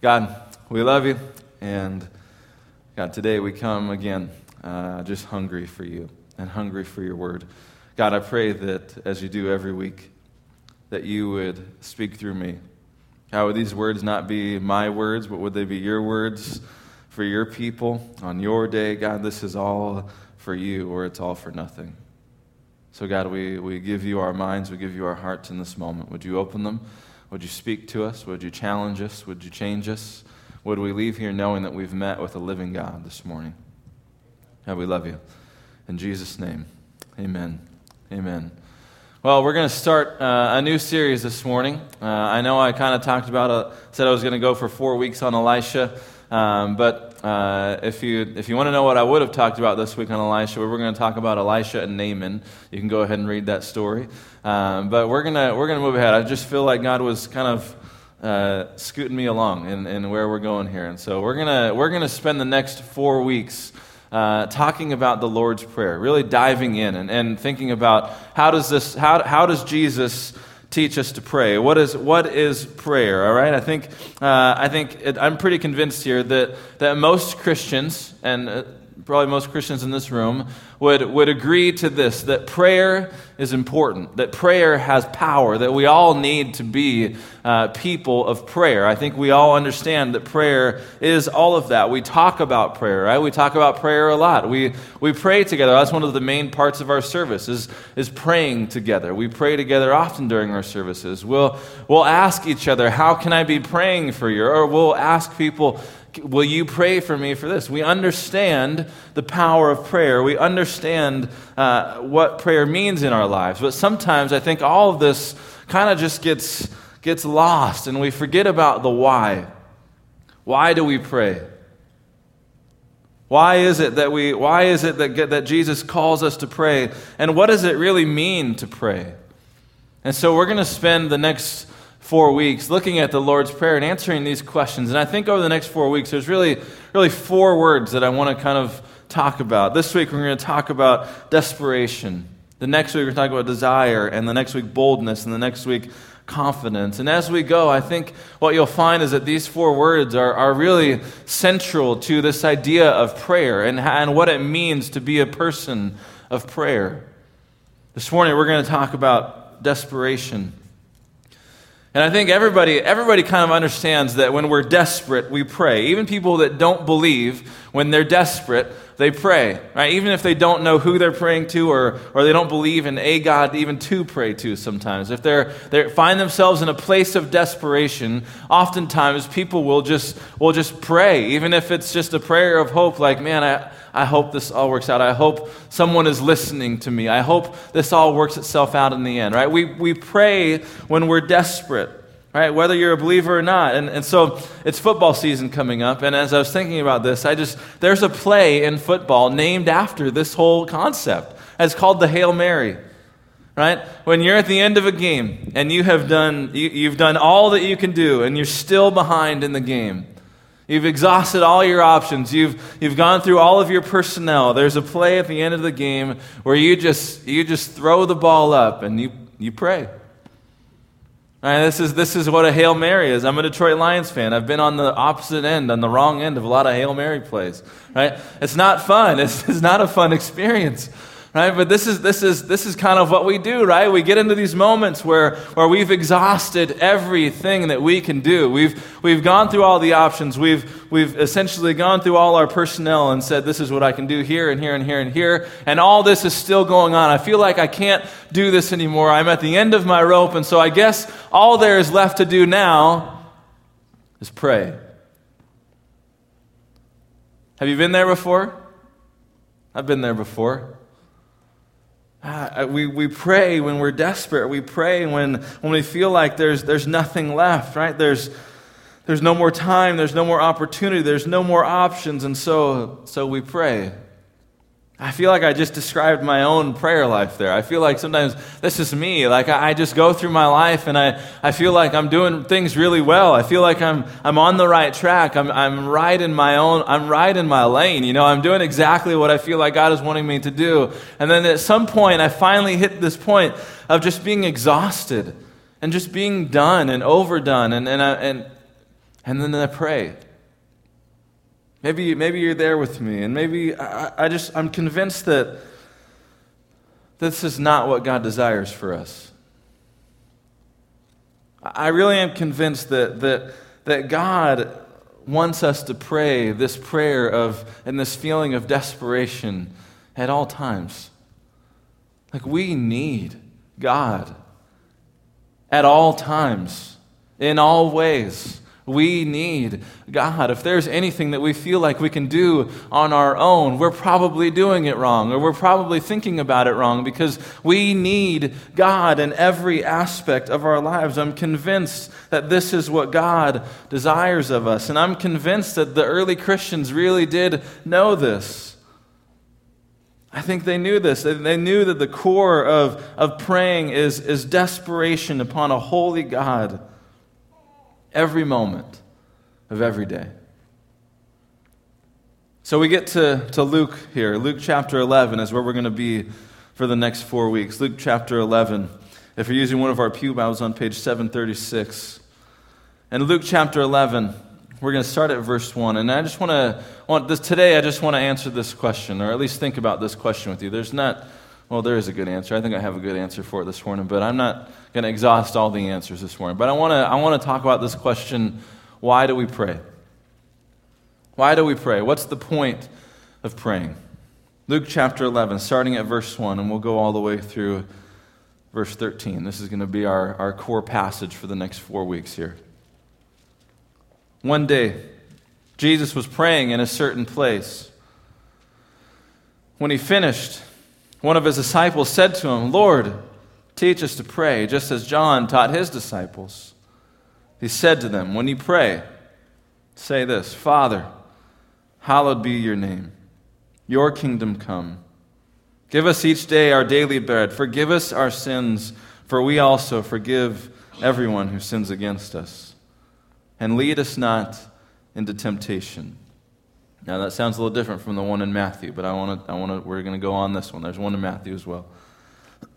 God, we love you. And God, today we come again uh, just hungry for you and hungry for your word. God, I pray that as you do every week, that you would speak through me. How would these words not be my words, but would they be your words for your people on your day? God, this is all for you, or it's all for nothing. So, God, we, we give you our minds, we give you our hearts in this moment. Would you open them? Would you speak to us? Would you challenge us? Would you change us? Would we leave here knowing that we've met with a living God this morning? God, we love you. In Jesus' name, amen. Amen. Well, we're going to start uh, a new series this morning. Uh, I know I kind of talked about, a, said I was going to go for four weeks on Elisha, um, but uh, if you if you want to know what I would have talked about this week on Elisha, we're going to talk about Elisha and Naaman. You can go ahead and read that story. Um, but we're gonna we're gonna move ahead. I just feel like God was kind of uh, scooting me along in, in where we're going here, and so we're gonna we're gonna spend the next four weeks. Uh, talking about the Lord's Prayer, really diving in and, and thinking about how does this, how, how does Jesus teach us to pray? What is, what is prayer? All right, I think, uh, I think it, I'm pretty convinced here that, that most Christians, and uh, probably most Christians in this room, would, would agree to this that prayer is important, that prayer has power, that we all need to be uh, people of prayer. I think we all understand that prayer is all of that. We talk about prayer, right? We talk about prayer a lot. We, we pray together. That's one of the main parts of our service is, is praying together. We pray together often during our services. We'll, we'll ask each other, how can I be praying for you? Or we'll ask people, Will you pray for me for this? We understand the power of prayer. We understand uh, what prayer means in our lives. But sometimes I think all of this kind of just gets, gets lost and we forget about the why. Why do we pray? Why is it that we why is it that, that Jesus calls us to pray? And what does it really mean to pray? And so we're going to spend the next four weeks looking at the Lord's Prayer and answering these questions. And I think over the next four weeks, there's really, really four words that I want to kind of talk about. This week, we're going to talk about desperation. The next week, we're going to talk about desire. And the next week, boldness. And the next week, confidence. And as we go, I think what you'll find is that these four words are, are really central to this idea of prayer and, and what it means to be a person of prayer. This morning, we're going to talk about desperation. And I think everybody, everybody kind of understands that when we're desperate, we pray. Even people that don't believe, when they're desperate, they pray. Right? Even if they don't know who they're praying to or, or they don't believe in a God even to pray to sometimes. If they're, they find themselves in a place of desperation, oftentimes people will just, will just pray. Even if it's just a prayer of hope, like, man, I, I hope this all works out. I hope someone is listening to me. I hope this all works itself out in the end, right? We, we pray when we're desperate, right? Whether you're a believer or not. And, and so it's football season coming up. And as I was thinking about this, I just, there's a play in football named after this whole concept. It's called the Hail Mary right? When you're at the end of a game and you have done, you, have done all that you can do and you're still behind in the game, You've exhausted all your options. You've, you've gone through all of your personnel. There's a play at the end of the game where you just, you just throw the ball up and you, you pray. Right, this, is, this is what a Hail Mary is. I'm a Detroit Lions fan. I've been on the opposite end, on the wrong end of a lot of Hail Mary plays. Right? It's not fun. It's, it's not a fun experience right? But this is this is this is kind of what we do right? We get into these moments where where we've exhausted everything that we can do. We've we've gone through all the options. We've we've essentially gone through all our personnel and said this is what i can do here and here and here and here. And all this is still going on. I feel like i can't do this anymore. I'm at the end of my rope. And so i guess all there is left to do now is pray. Have you been there before? I've been there before uh, we, we pray when we're desperate. We pray when, when we feel like there's, there's nothing left, right? There's, there's no more time, there's no more opportunity, there's no more options, and so, so we pray. I feel like I just described my own prayer life there. I feel like sometimes this is me. Like I, just go through my life and I, I feel like I'm doing things really well. I feel like I'm, I'm on the right track. I'm, I'm right in my own, I'm right in my lane. You know, I'm doing exactly what I feel like God is wanting me to do. And then at some point, I finally hit this point of just being exhausted and just being done and overdone. And, and, I, and and then I pray. Maybe, maybe you're there with me, and maybe I, I just, I'm convinced that this is not what God desires for us. I really am convinced that, that, that God wants us to pray this prayer of and this feeling of desperation at all times. Like we need God at all times, in all ways. We need God. If there's anything that we feel like we can do on our own, we're probably doing it wrong, or we're probably thinking about it wrong because we need God in every aspect of our lives. I'm convinced that this is what God desires of us. And I'm convinced that the early Christians really did know this. I think they knew this. They knew that the core of, of praying is, is desperation upon a holy God every moment of every day. So we get to, to Luke here. Luke chapter 11 is where we're going to be for the next four weeks. Luke chapter 11. If you're using one of our Pew Bibles on page 736. And Luke chapter 11, we're going to start at verse 1. And I just want to, want this, today, I just want to answer this question, or at least think about this question with you. There's not, well, there is a good answer. I think I have a good answer for it this morning, but I'm not going to exhaust all the answers this morning. But I want to I want to talk about this question why do we pray? Why do we pray? What's the point of praying? Luke chapter 11, starting at verse 1, and we'll go all the way through verse 13. This is going to be our, our core passage for the next four weeks here. One day, Jesus was praying in a certain place. When he finished, one of his disciples said to him, Lord, teach us to pray, just as John taught his disciples. He said to them, When you pray, say this Father, hallowed be your name, your kingdom come. Give us each day our daily bread. Forgive us our sins, for we also forgive everyone who sins against us. And lead us not into temptation now that sounds a little different from the one in Matthew, but I want to, I want to, we're going to go on this one. There's one in Matthew as well.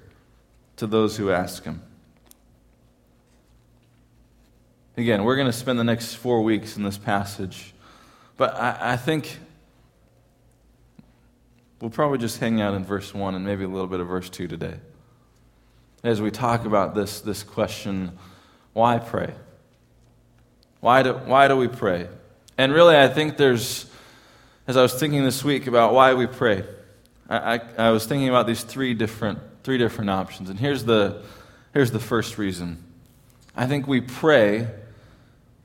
to those who ask him? Again, we're going to spend the next four weeks in this passage, but I, I think we'll probably just hang out in verse 1 and maybe a little bit of verse 2 today as we talk about this, this question why pray? Why do, why do we pray? And really, I think there's, as I was thinking this week about why we pray, I, I, I was thinking about these three different, three different options. And here's the, here's the first reason I think we pray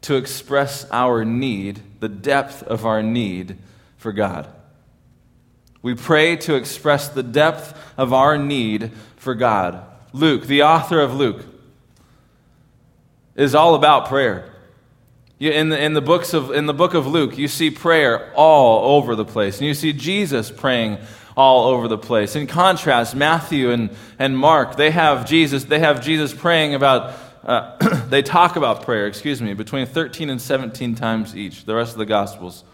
to express our need, the depth of our need for God. We pray to express the depth of our need for God. Luke, the author of Luke, is all about prayer. In, the, in, the books of, in the book of Luke, you see prayer all over the place. And you see Jesus praying all over the place. In contrast, Matthew and, and Mark, they have Jesus, they have Jesus praying about, uh, they talk about prayer, excuse me, between 13 and 17 times each, the rest of the Gospels.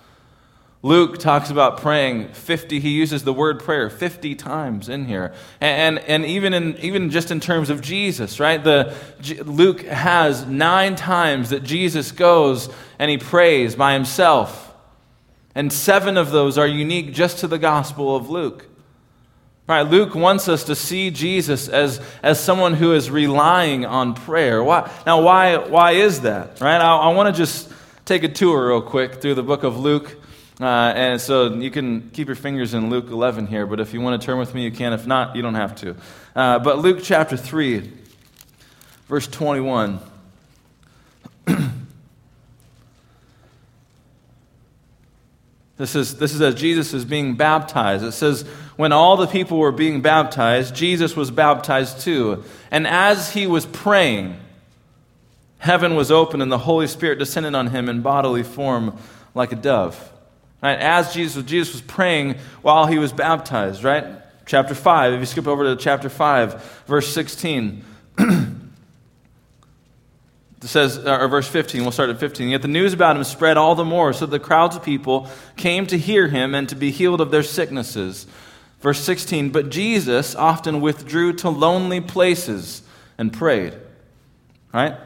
Luke talks about praying 50, he uses the word prayer 50 times in here. And, and, and even, in, even just in terms of Jesus, right? The, Luke has nine times that Jesus goes and he prays by himself. And seven of those are unique just to the Gospel of Luke. Right, Luke wants us to see Jesus as, as someone who is relying on prayer. Why, now, why, why is that? Right? I, I want to just take a tour real quick through the book of Luke. Uh, and so you can keep your fingers in Luke 11 here, but if you want to turn with me, you can. If not, you don't have to. Uh, but Luke chapter 3, verse 21. This is, this is as Jesus is being baptized. It says, when all the people were being baptized, Jesus was baptized too. And as he was praying, heaven was opened and the Holy Spirit descended on him in bodily form like a dove. Right? As Jesus, Jesus was praying while he was baptized, right? Chapter 5. If you skip over to chapter 5, verse 16. It says, uh, or verse 15, we'll start at 15. Yet the news about him spread all the more, so the crowds of people came to hear him and to be healed of their sicknesses. Verse 16, but Jesus often withdrew to lonely places and prayed. Right?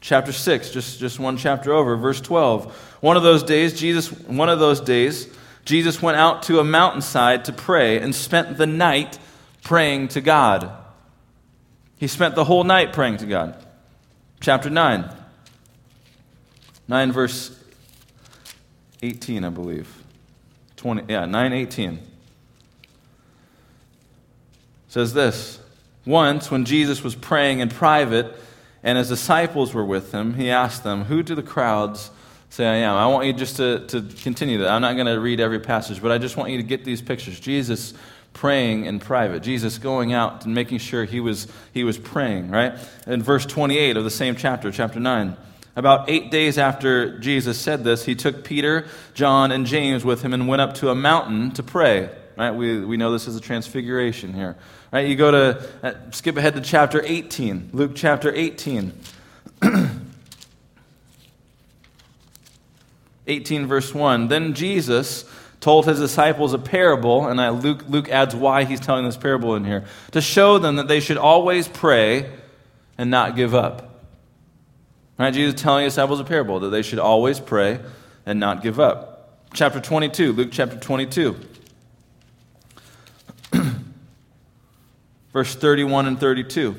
Chapter 6, just, just one chapter over, verse 12. One of those days, Jesus, one of those days, Jesus went out to a mountainside to pray and spent the night praying to God. He spent the whole night praying to God chapter 9. 9 verse 18, I believe. 20, yeah, 918. Says this Once, when Jesus was praying in private and his disciples were with him, he asked them, Who do the crowds say I am? I want you just to, to continue that. I'm not going to read every passage, but I just want you to get these pictures. Jesus praying in private. Jesus going out and making sure he was, he was praying, right? In verse 28 of the same chapter, chapter 9. About eight days after Jesus said this, he took Peter, John, and James with him and went up to a mountain to pray. Right? We, we know this is a transfiguration here. Right? You go to, uh, skip ahead to chapter 18, Luke chapter 18. 18, verse 1. Then Jesus told his disciples a parable, and I, Luke, Luke adds why he's telling this parable in here, to show them that they should always pray and not give up. Right? Jesus telling his disciples a parable, that they should always pray and not give up. Chapter 22, Luke chapter 22. Verse 31 and 32.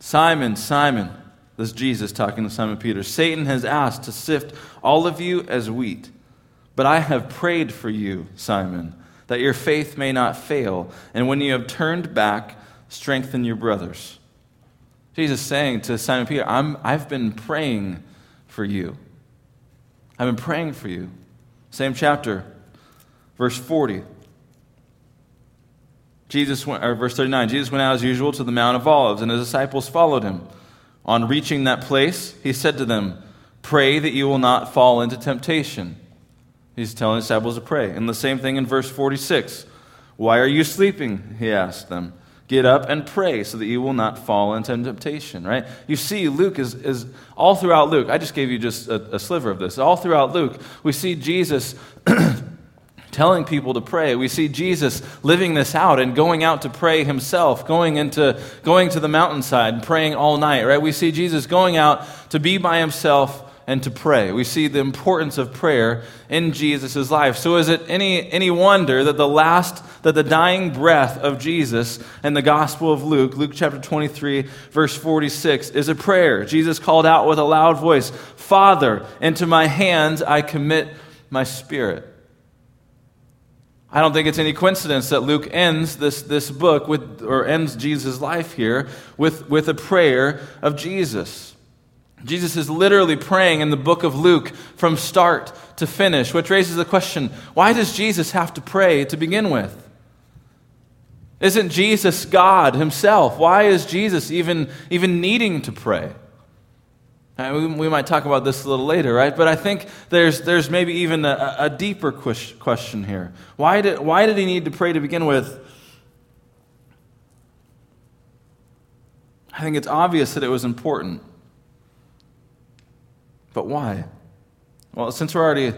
Simon, Simon, this is Jesus talking to Simon Peter. Satan has asked to sift all of you as wheat. But I have prayed for you, Simon, that your faith may not fail. And when you have turned back, strengthen your brothers. Jesus is saying to Simon Peter, I'm, I've been praying for you. I've been praying for you. Same chapter, verse 40. Jesus went, or verse 39, Jesus went out as usual to the Mount of Olives, and his disciples followed him. On reaching that place, he said to them, Pray that you will not fall into temptation. He's telling his disciples to pray. And the same thing in verse 46. Why are you sleeping? He asked them. Get up and pray so that you will not fall into temptation, right? You see, Luke is, is all throughout Luke. I just gave you just a, a sliver of this. All throughout Luke, we see Jesus telling people to pray. We see Jesus living this out and going out to pray himself, going into going to the mountainside and praying all night, right? We see Jesus going out to be by himself and to pray. We see the importance of prayer in Jesus' life. So is it any, any wonder that the last, that the dying breath of Jesus in the Gospel of Luke, Luke chapter 23, verse 46, is a prayer. Jesus called out with a loud voice, Father, into my hands I commit my spirit. I don't think it's any coincidence that Luke ends this, this book with, or ends Jesus' life here with, with a prayer of Jesus. Jesus is literally praying in the book of Luke from start to finish, which raises the question why does Jesus have to pray to begin with? Isn't Jesus God himself? Why is Jesus even, even needing to pray? Uh, we, we might talk about this a little later, right? But I think there's, there's maybe even a, a deeper question here. Why did, why did he need to pray to begin with? I think it's obvious that it was important. But why? Well, since we're already, I'm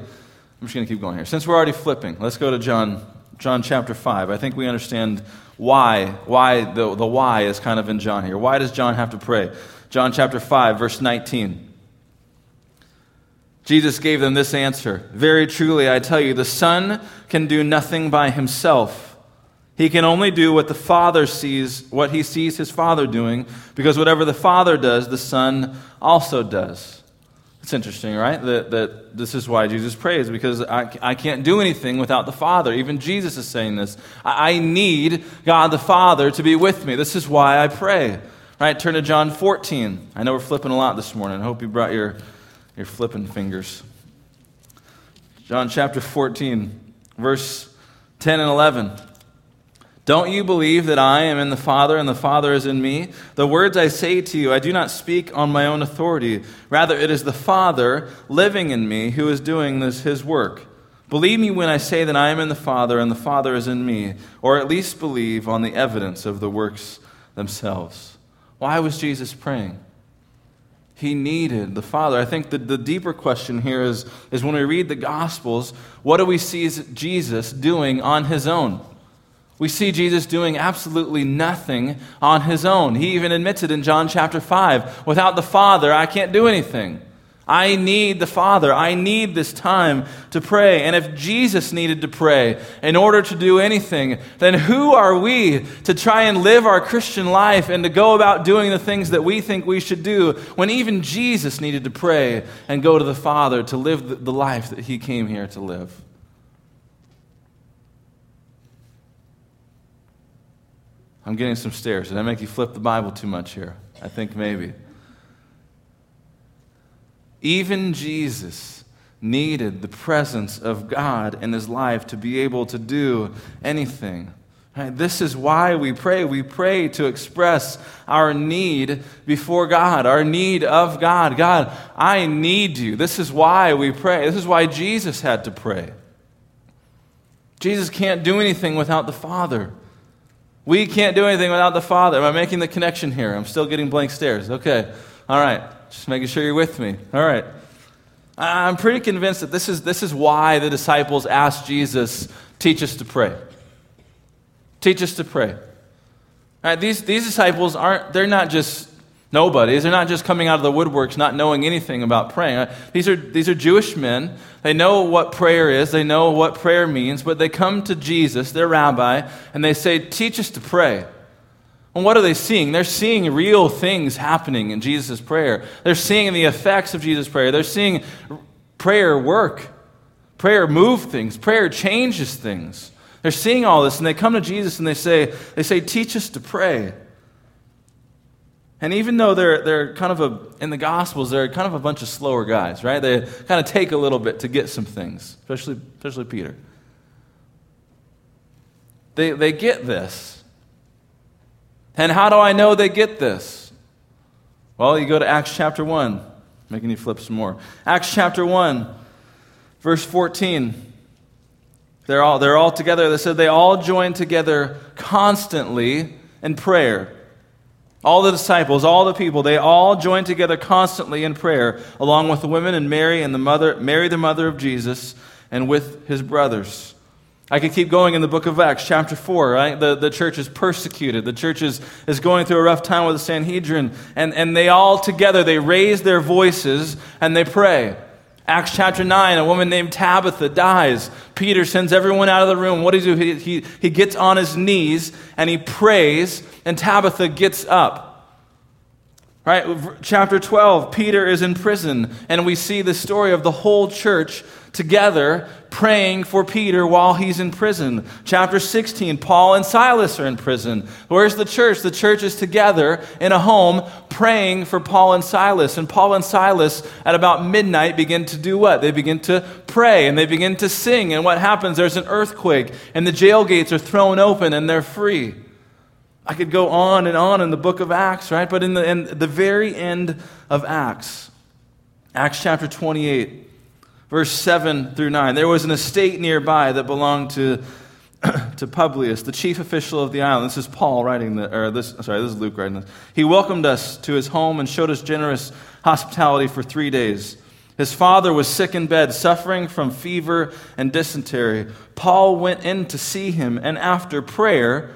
just going to keep going here. Since we're already flipping, let's go to John, John chapter 5. I think we understand why, why the, the why is kind of in John here. Why does John have to pray? John chapter 5, verse 19. Jesus gave them this answer Very truly, I tell you, the Son can do nothing by himself. He can only do what the Father sees, what he sees his Father doing, because whatever the Father does, the Son also does. It's interesting, right? That, that this is why Jesus prays, because I, I can't do anything without the Father. Even Jesus is saying this. I, I need God the Father to be with me. This is why I pray. Right? Turn to John 14. I know we're flipping a lot this morning. I hope you brought your, your flipping fingers. John chapter 14, verse 10 and 11. Don't you believe that I am in the Father and the Father is in me? The words I say to you, I do not speak on my own authority. Rather, it is the Father living in me who is doing this, his work. Believe me when I say that I am in the Father and the Father is in me, or at least believe on the evidence of the works themselves. Why was Jesus praying? He needed the Father. I think the, the deeper question here is, is when we read the Gospels, what do we see Jesus doing on his own? We see Jesus doing absolutely nothing on his own. He even admits it in John chapter 5 without the Father, I can't do anything. I need the Father. I need this time to pray. And if Jesus needed to pray in order to do anything, then who are we to try and live our Christian life and to go about doing the things that we think we should do when even Jesus needed to pray and go to the Father to live the life that he came here to live? I'm getting some stares. Did I make you flip the Bible too much here? I think maybe. Even Jesus needed the presence of God in his life to be able to do anything. Right? This is why we pray. We pray to express our need before God, our need of God. God, I need you. This is why we pray. This is why Jesus had to pray. Jesus can't do anything without the Father. We can't do anything without the Father. Am I making the connection here? I'm still getting blank stares. Okay. All right. Just making sure you're with me. All right. I'm pretty convinced that this is, this is why the disciples asked Jesus, teach us to pray. Teach us to pray. All right, these, these disciples aren't, they're not just nobodies. They're not just coming out of the woodworks not knowing anything about praying. Uh, these are, these are Jewish men. They know what prayer is, they know what prayer means, but they come to Jesus, their rabbi, and they say, Teach us to pray. And what are they seeing? They're seeing real things happening in Jesus' prayer. They're seeing the effects of Jesus' prayer. They're seeing prayer work. Prayer move things. Prayer changes things. They're seeing all this, and they come to Jesus and they say, they say, Teach us to pray. And even though they're, they're kind of a, in the Gospels, they're kind of a bunch of slower guys, right? They kind of take a little bit to get some things, especially, especially Peter. They, they get this. And how do I know they get this? Well, you go to Acts chapter 1, making you flip some more. Acts chapter 1, verse 14. They're all, they're all together. They said they all joined together constantly in prayer all the disciples, all the people, they all joined together constantly in prayer, along with the women and Mary and the mother, Mary, the mother of Jesus, and with his brothers. I could keep going in the book of Acts, chapter 4, right? The, the church is persecuted. The church is, is going through a rough time with the Sanhedrin. And, and they all together, they raise their voices and they pray. Acts chapter 9, a woman named Tabitha dies. Peter sends everyone out of the room. What does he do? He, he, he gets on his knees and he prays and Tabitha gets up. Right? Chapter 12, Peter is in prison, and we see the story of the whole church together praying for Peter while he's in prison. Chapter 16, Paul and Silas are in prison. Where's the church? The church is together in a home praying for Paul and Silas. And Paul and Silas, at about midnight, begin to do what? They begin to pray and they begin to sing. And what happens? There's an earthquake, and the jail gates are thrown open, and they're free. I could go on and on in the book of Acts, right? But in the, in the very end of Acts, Acts chapter 28, verse 7 through 9, there was an estate nearby that belonged to, to Publius, the chief official of the island. This is Paul writing, the, or this, sorry, this is Luke writing this. He welcomed us to his home and showed us generous hospitality for three days. His father was sick in bed, suffering from fever and dysentery. Paul went in to see him, and after prayer,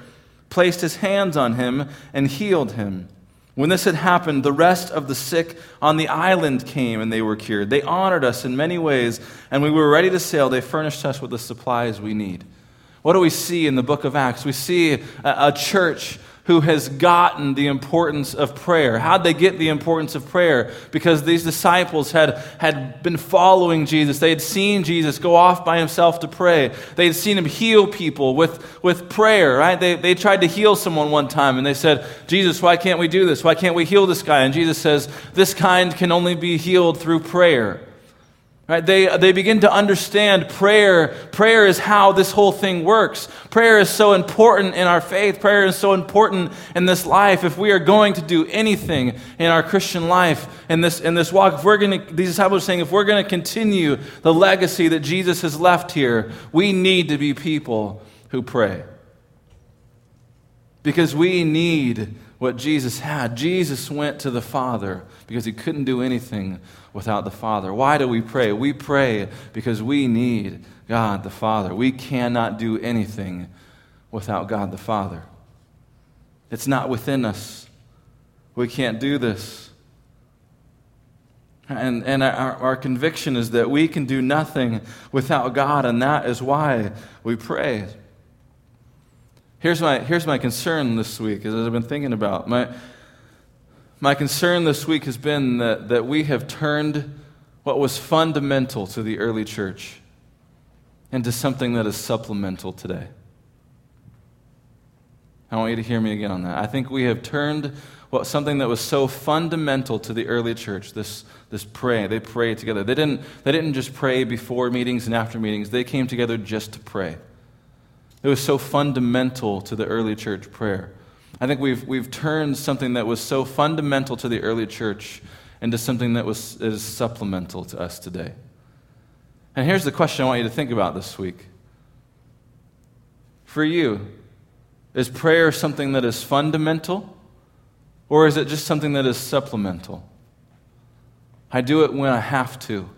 placed his hands on him, and healed him. When this had happened, the rest of the sick on the island came and they were cured. They honored us in many ways, and we were ready to sail. They furnished us with the supplies we need. What do we see in the book of Acts? We see a, a church who has gotten the importance of prayer. How'd they get the importance of prayer? Because these disciples had, had been following Jesus. They had seen Jesus go off by himself to pray. They had seen him heal people with, with prayer, right? They, they tried to heal someone one time and they said, Jesus, why can't we do this? Why can't we heal this guy? And Jesus says, This kind can only be healed through prayer. Right? They, they begin to understand prayer. Prayer is how this whole thing works. Prayer is so important in our faith. Prayer is so important in this life. If we are going to do anything in our Christian life, in this, in this walk, if we're going to, these disciples are saying, if we're going to continue the legacy that Jesus has left here, we need to be people who pray. Because we need what Jesus had. Jesus went to the Father because he couldn't do anything without the Father. Why do we pray? We pray because we need God the Father. We cannot do anything without God the Father. It's not within us. We can't do this. And, and our, our conviction is that we can do nothing without God, and that is why we pray. Here's my, here's my concern this week, as I've been thinking about. My, my concern this week has been that, that we have turned what was fundamental to the early church into something that is supplemental today. I want you to hear me again on that. I think we have turned what something that was so fundamental to the early church, this, this pray. They prayed together. They didn't, they didn't just pray before meetings and after meetings, they came together just to pray. It was so fundamental to the early church prayer. I think we've, we've turned something that was so fundamental to the early church into something that was, is supplemental to us today. And here's the question I want you to think about this week. For you, is prayer something that is fundamental, or is it just something that is supplemental? I do it when I have to,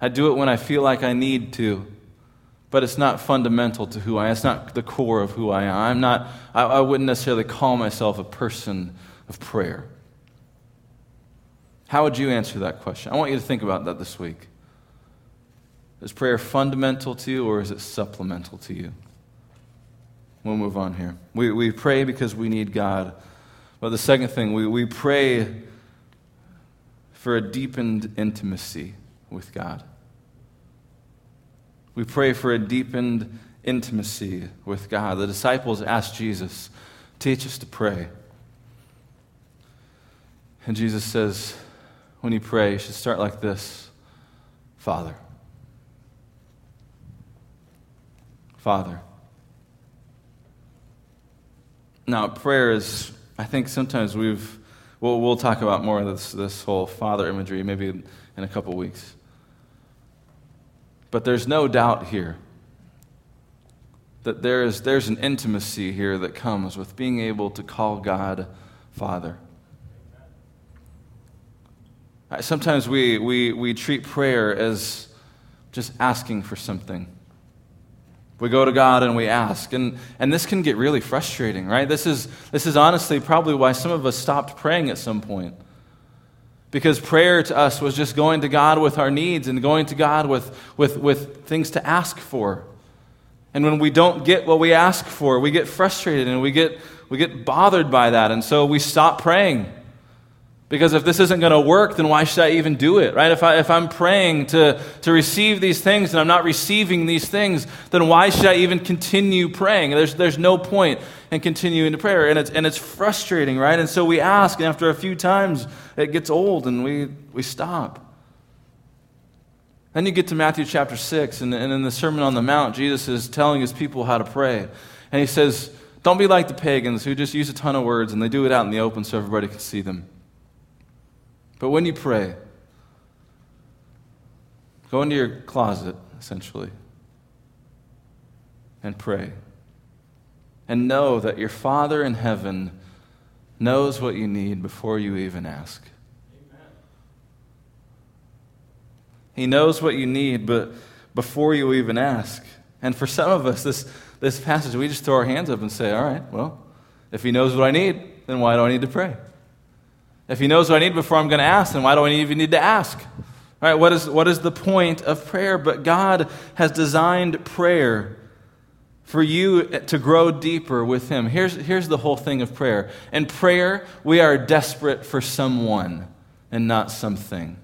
I do it when I feel like I need to but it's not fundamental to who I am. It's not the core of who I am. I'm not, I, I wouldn't necessarily call myself a person of prayer. How would you answer that question? I want you to think about that this week. Is prayer fundamental to you or is it supplemental to you? We'll move on here. We, we pray because we need God. But the second thing, we, we pray for a deepened intimacy with God. We pray for a deepened intimacy with God. The disciples asked Jesus, Teach us to pray. And Jesus says, when you pray, you should start like this Father. Father. Now, prayer is, I think sometimes we've, we'll, we'll talk about more of this, this whole father imagery maybe in a couple weeks. But there's no doubt here that there is, there's an intimacy here that comes with being able to call God Father. Sometimes we, we, we treat prayer as just asking for something. We go to God and we ask. And, and this can get really frustrating, right? This is, this is honestly probably why some of us stopped praying at some point. Because prayer to us was just going to God with our needs and going to God with, with, with things to ask for. And when we don't get what we ask for, we get frustrated and we get, we get bothered by that. And so we stop praying. Because if this isn't going to work, then why should I even do it, right? If, I, if I'm praying to, to receive these things and I'm not receiving these things, then why should I even continue praying? There's, there's no point in continuing to prayer. And it's, and it's frustrating, right? And so we ask, and after a few times, it gets old and we, we stop. Then you get to Matthew chapter 6, and, and in the Sermon on the Mount, Jesus is telling his people how to pray. And he says, Don't be like the pagans who just use a ton of words and they do it out in the open so everybody can see them. But when you pray, go into your closet, essentially, and pray. And know that your Father in heaven knows what you need before you even ask. Amen. He knows what you need, but before you even ask. And for some of us, this, this passage, we just throw our hands up and say, All right, well, if He knows what I need, then why do I need to pray? If he knows what I need before I'm going to ask, then why do I even need to ask? All right, what is, what is the point of prayer? But God has designed prayer for you to grow deeper with Him. Here's, here's the whole thing of prayer. In prayer, we are desperate for someone and not something.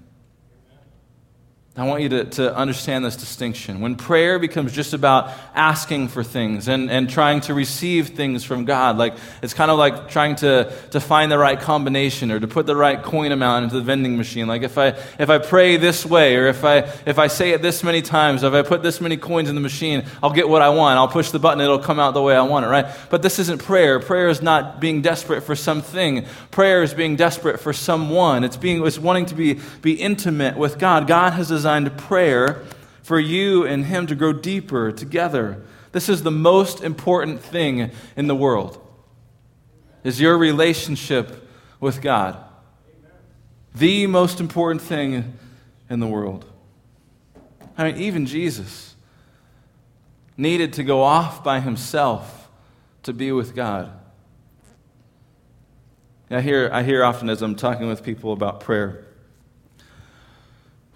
I want you to, to understand this distinction. When prayer becomes just about asking for things and, and trying to receive things from God, like it's kind of like trying to, to find the right combination or to put the right coin amount into the vending machine. Like if I, if I pray this way or if I, if I say it this many times, or if I put this many coins in the machine, I'll get what I want. I'll push the button, it'll come out the way I want it, right? But this isn't prayer. Prayer is not being desperate for something. Prayer is being desperate for someone. It's being, it's wanting to be, be intimate with God. God has designed designed prayer for you and Him to grow deeper together. This is the most important thing in the world. Is your relationship with God. The most important thing in the world. I mean, even Jesus needed to go off by himself to be with God. I hear, I hear often as I'm talking with people about prayer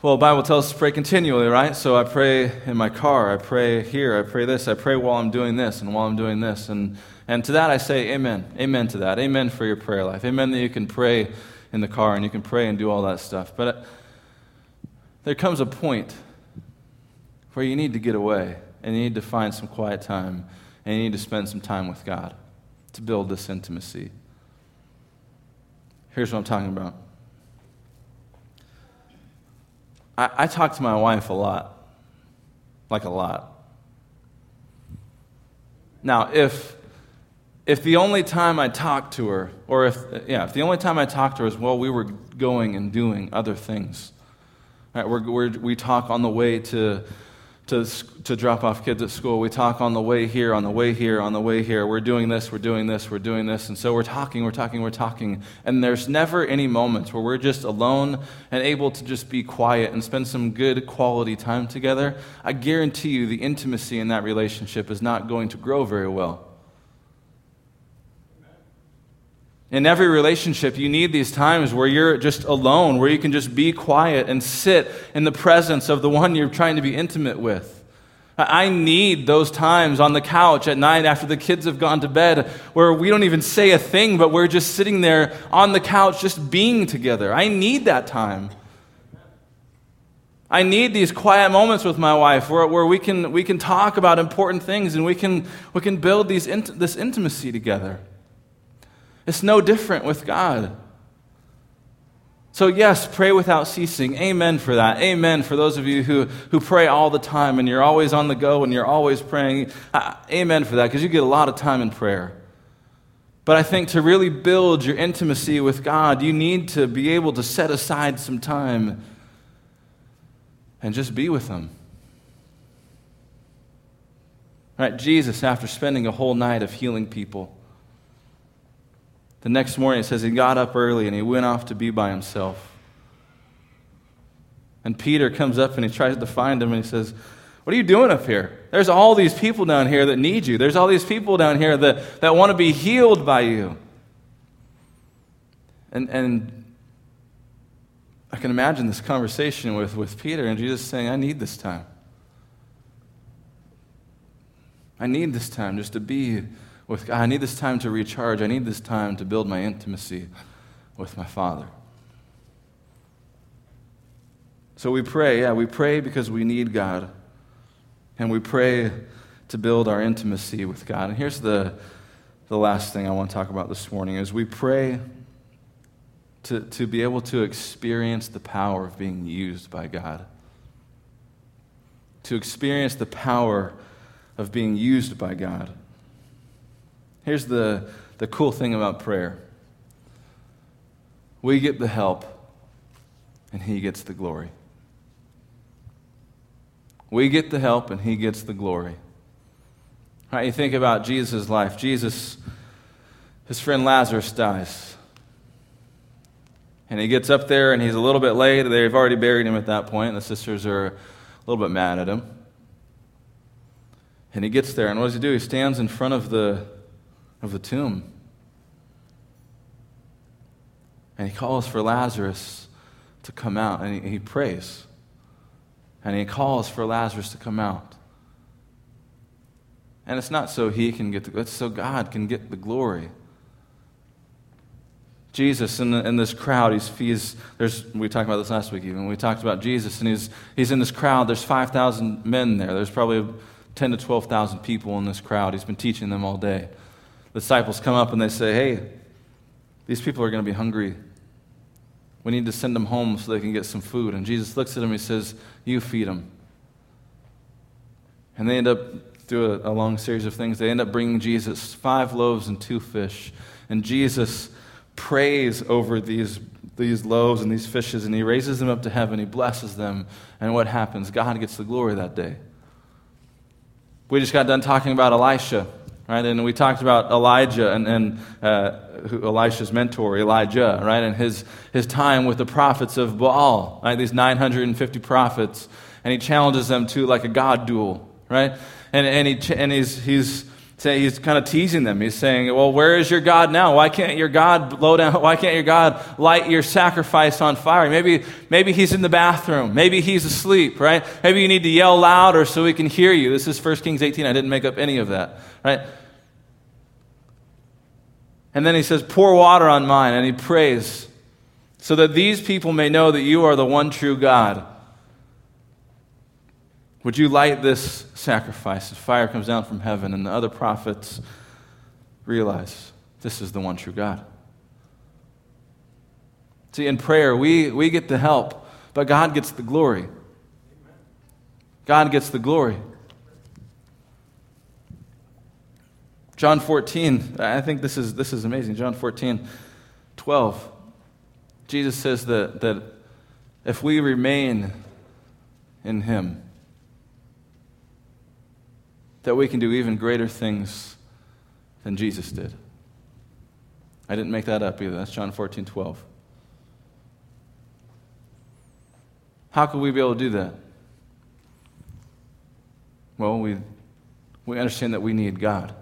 well, Bible tells us to pray continually, right? So I pray in my car, I pray here, I pray this, I pray while I'm doing this and while I'm doing this. And, and to that I say amen. Amen to that. Amen for your prayer life. Amen that you can pray in the car and you can pray and do all that stuff. But uh, there comes a point where you need to get away and you need to find some quiet time and you need to spend some time with God to build this intimacy. Here's what I'm talking about. I, I talk to my wife a lot, like a lot. Now, if if the only time I talk to her, or if yeah, if the only time I talk to her is well, we were going and doing other things. Right, we're, we're, we talk on the way to to, to drop off kids at school. We talk on the way here, on the way here, on the way here. We're doing this, we're doing this, we're doing this. And so we're talking, we're talking, we're talking. And there's never any moments where we're just alone and able to just be quiet and spend some good quality time together. I guarantee you the intimacy in that relationship is not going to grow very well. In every relationship, you need these times where you're just alone, where you can just be quiet and sit in the presence of the one you're trying to be intimate with. I need those times on the couch at night after the kids have gone to bed where we don't even say a thing, but we're just sitting there on the couch just being together. I need that time. I need these quiet moments with my wife where, where we, can, we can talk about important things and we can, we can build these, this intimacy together. It's no different with God. So, yes, pray without ceasing. Amen for that. Amen for those of you who, who pray all the time and you're always on the go and you're always praying. Uh, amen for that because you get a lot of time in prayer. But I think to really build your intimacy with God, you need to be able to set aside some time and just be with Him. Right? Jesus, after spending a whole night of healing people, the next morning, it says he got up early and he went off to be by himself. And Peter comes up and he tries to find him and he says, What are you doing up here? There's all these people down here that need you. There's all these people down here that, that want to be healed by you. And, and I can imagine this conversation with, with Peter and Jesus saying, I need this time. I need this time just to be with God. I need this time to recharge. I need this time to build my intimacy with my Father. So we pray, yeah, we pray because we need God. And we pray to build our intimacy with God. And here's the, the last thing I want to talk about this morning is we pray to, to be able to experience the power of being used by God. To experience the power of being used by God. Here's the, the cool thing about prayer we get the help, and He gets the glory. We get the help, and He gets the glory. All right, you think about Jesus' life. Jesus, his friend Lazarus dies. And he gets up there, and he's a little bit late. They've already buried him at that point, and the sisters are a little bit mad at him. And he gets there, and what does he do? He stands in front of the of the tomb. And he calls for Lazarus to come out, and he, he prays. And he calls for Lazarus to come out. And it's not so he can get the it's so God can get the glory. Jesus in, the, in this crowd, he's, he's, there's, we talked about this last week even. We talked about Jesus, and he's, he's in this crowd. There's 5,000 men there. There's probably 10 to 12,000 people in this crowd. He's been teaching them all day. The disciples come up and they say, Hey, these people are going to be hungry. We need to send them home so they can get some food. And Jesus looks at them and he says, You feed them. And they end up, through a, a long series of things, they end up bringing Jesus five loaves and two fish. And Jesus prays over these, these loaves and these fishes, and he raises them up to heaven. He blesses them. And what happens? God gets the glory that day. We just got done talking about Elisha, right? And we talked about Elijah and, and uh, Elisha's mentor, Elijah, right? And his, his time with the prophets of Baal, right? These 950 prophets. And he challenges them to like a God duel, right? And, and, he, and he's, he's, say, he's kind of teasing them. He's saying, Well, where is your God now? Why can't your God blow down? Why can't your God light your sacrifice on fire? Maybe, maybe he's in the bathroom. Maybe he's asleep, right? Maybe you need to yell louder so we can hear you. This is 1 Kings 18. I didn't make up any of that, right? And then he says, Pour water on mine. And he prays, so that these people may know that you are the one true God would you light this sacrifice? The fire comes down from heaven, and the other prophets realize this is the one true God. See, in prayer, we, we get the help, but God gets the glory. God gets the glory. John 14, I think this is, this is amazing. John 14, 12. Jesus says that, that if we remain in Him, that we can do even greater things than Jesus did. I didn't make that up either. That's John 14, 12. How could we be able to do that? Well, we, we understand that we need God.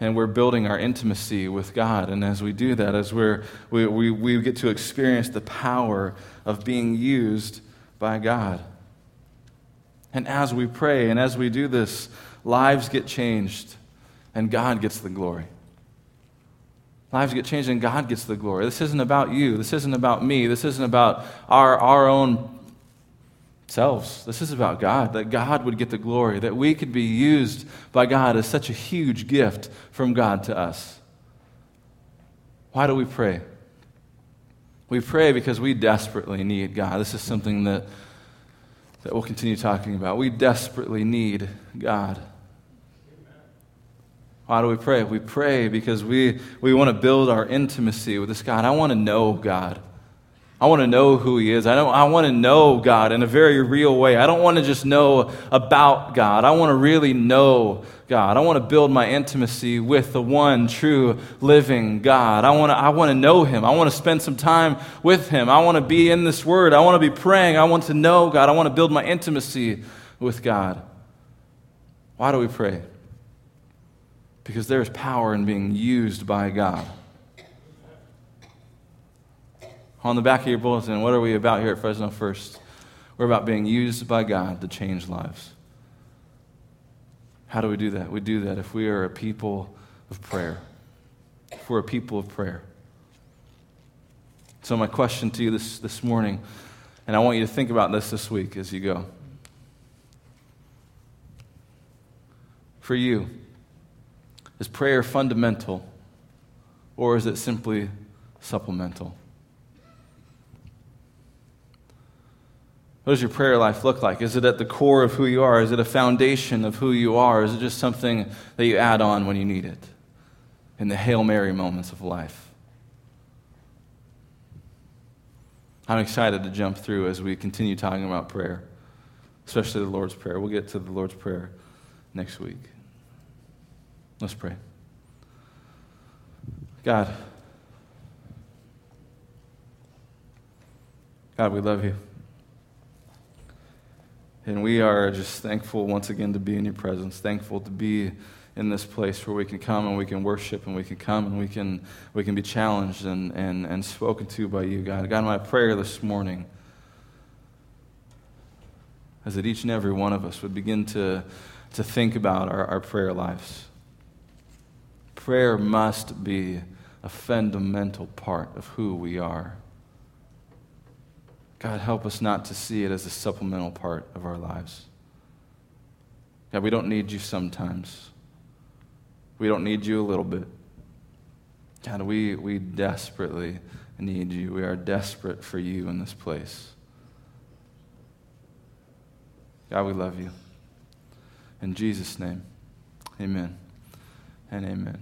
And we're building our intimacy with God. And as we do that, as we're, we, we, we get to experience the power of being used by God. And as we pray and as we do this, lives get changed and God gets the glory. Lives get changed and God gets the glory. This isn't about you. This isn't about me. This isn't about our, our own selves. This is about God, that God would get the glory, that we could be used by God as such a huge gift from God to us. Why do we pray? We pray because we desperately need God. This is something that that we'll continue talking about. We desperately need God. Why do we pray? We pray because we, we want to build our intimacy with this God. I want to know God. I want to know who He is. I, don't, I want to know God in a very real way. I don't want to just know about God. I want to really know God. I want to build my intimacy with the one true living God. I want to, I want to know Him. I want to spend some time with Him. I want to be in this Word. I want to be praying. I want to know God. I want to build my intimacy with God. Why do we pray? Because there is power in being used by God. On the back of your bulletin, what are we about here at Fresno First? We're about being used by God to change lives. How do we do that? We do that if we are a people of prayer. If we're a people of prayer. So, my question to you this, this morning, and I want you to think about this this week as you go. For you, is prayer fundamental or is it simply supplemental? What does your prayer life look like? Is it at the core of who you are? Is it a foundation of who you are? Is it just something that you add on when you need it in the Hail Mary moments of life? I'm excited to jump through as we continue talking about prayer, especially the Lord's Prayer. We'll get to the Lord's Prayer next week. Let's pray. God, God, we love you. And we are just thankful once again to be in your presence, thankful to be in this place where we can come and we can worship and we can come and we can, we can be challenged and, and, and spoken to by you, God. God, my prayer this morning is that each and every one of us would begin to to think about our, our prayer lives. Prayer must be a fundamental part of who we are. God, help us not to see it as a supplemental part of our lives. God, we don't need you sometimes. We don't need you a little bit. God, we, we desperately need you. We are desperate for you in this place. God, we love you. In Jesus' name, amen and amen.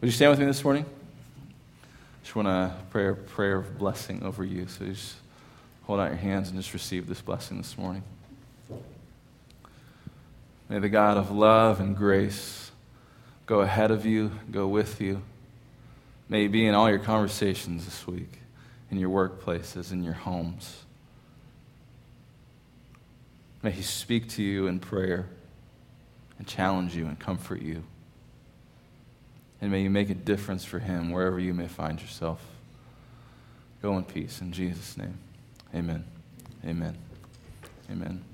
Would you stand with me this morning? Just want to pray a prayer of blessing over you. So just hold out your hands and just receive this blessing this morning. May the God of love and grace go ahead of you, go with you. May He be in all your conversations this week, in your workplaces, in your homes. May He speak to you in prayer and challenge you and comfort you. And may you make a difference for him wherever you may find yourself. Go in peace in Jesus' name. Amen. Amen. Amen.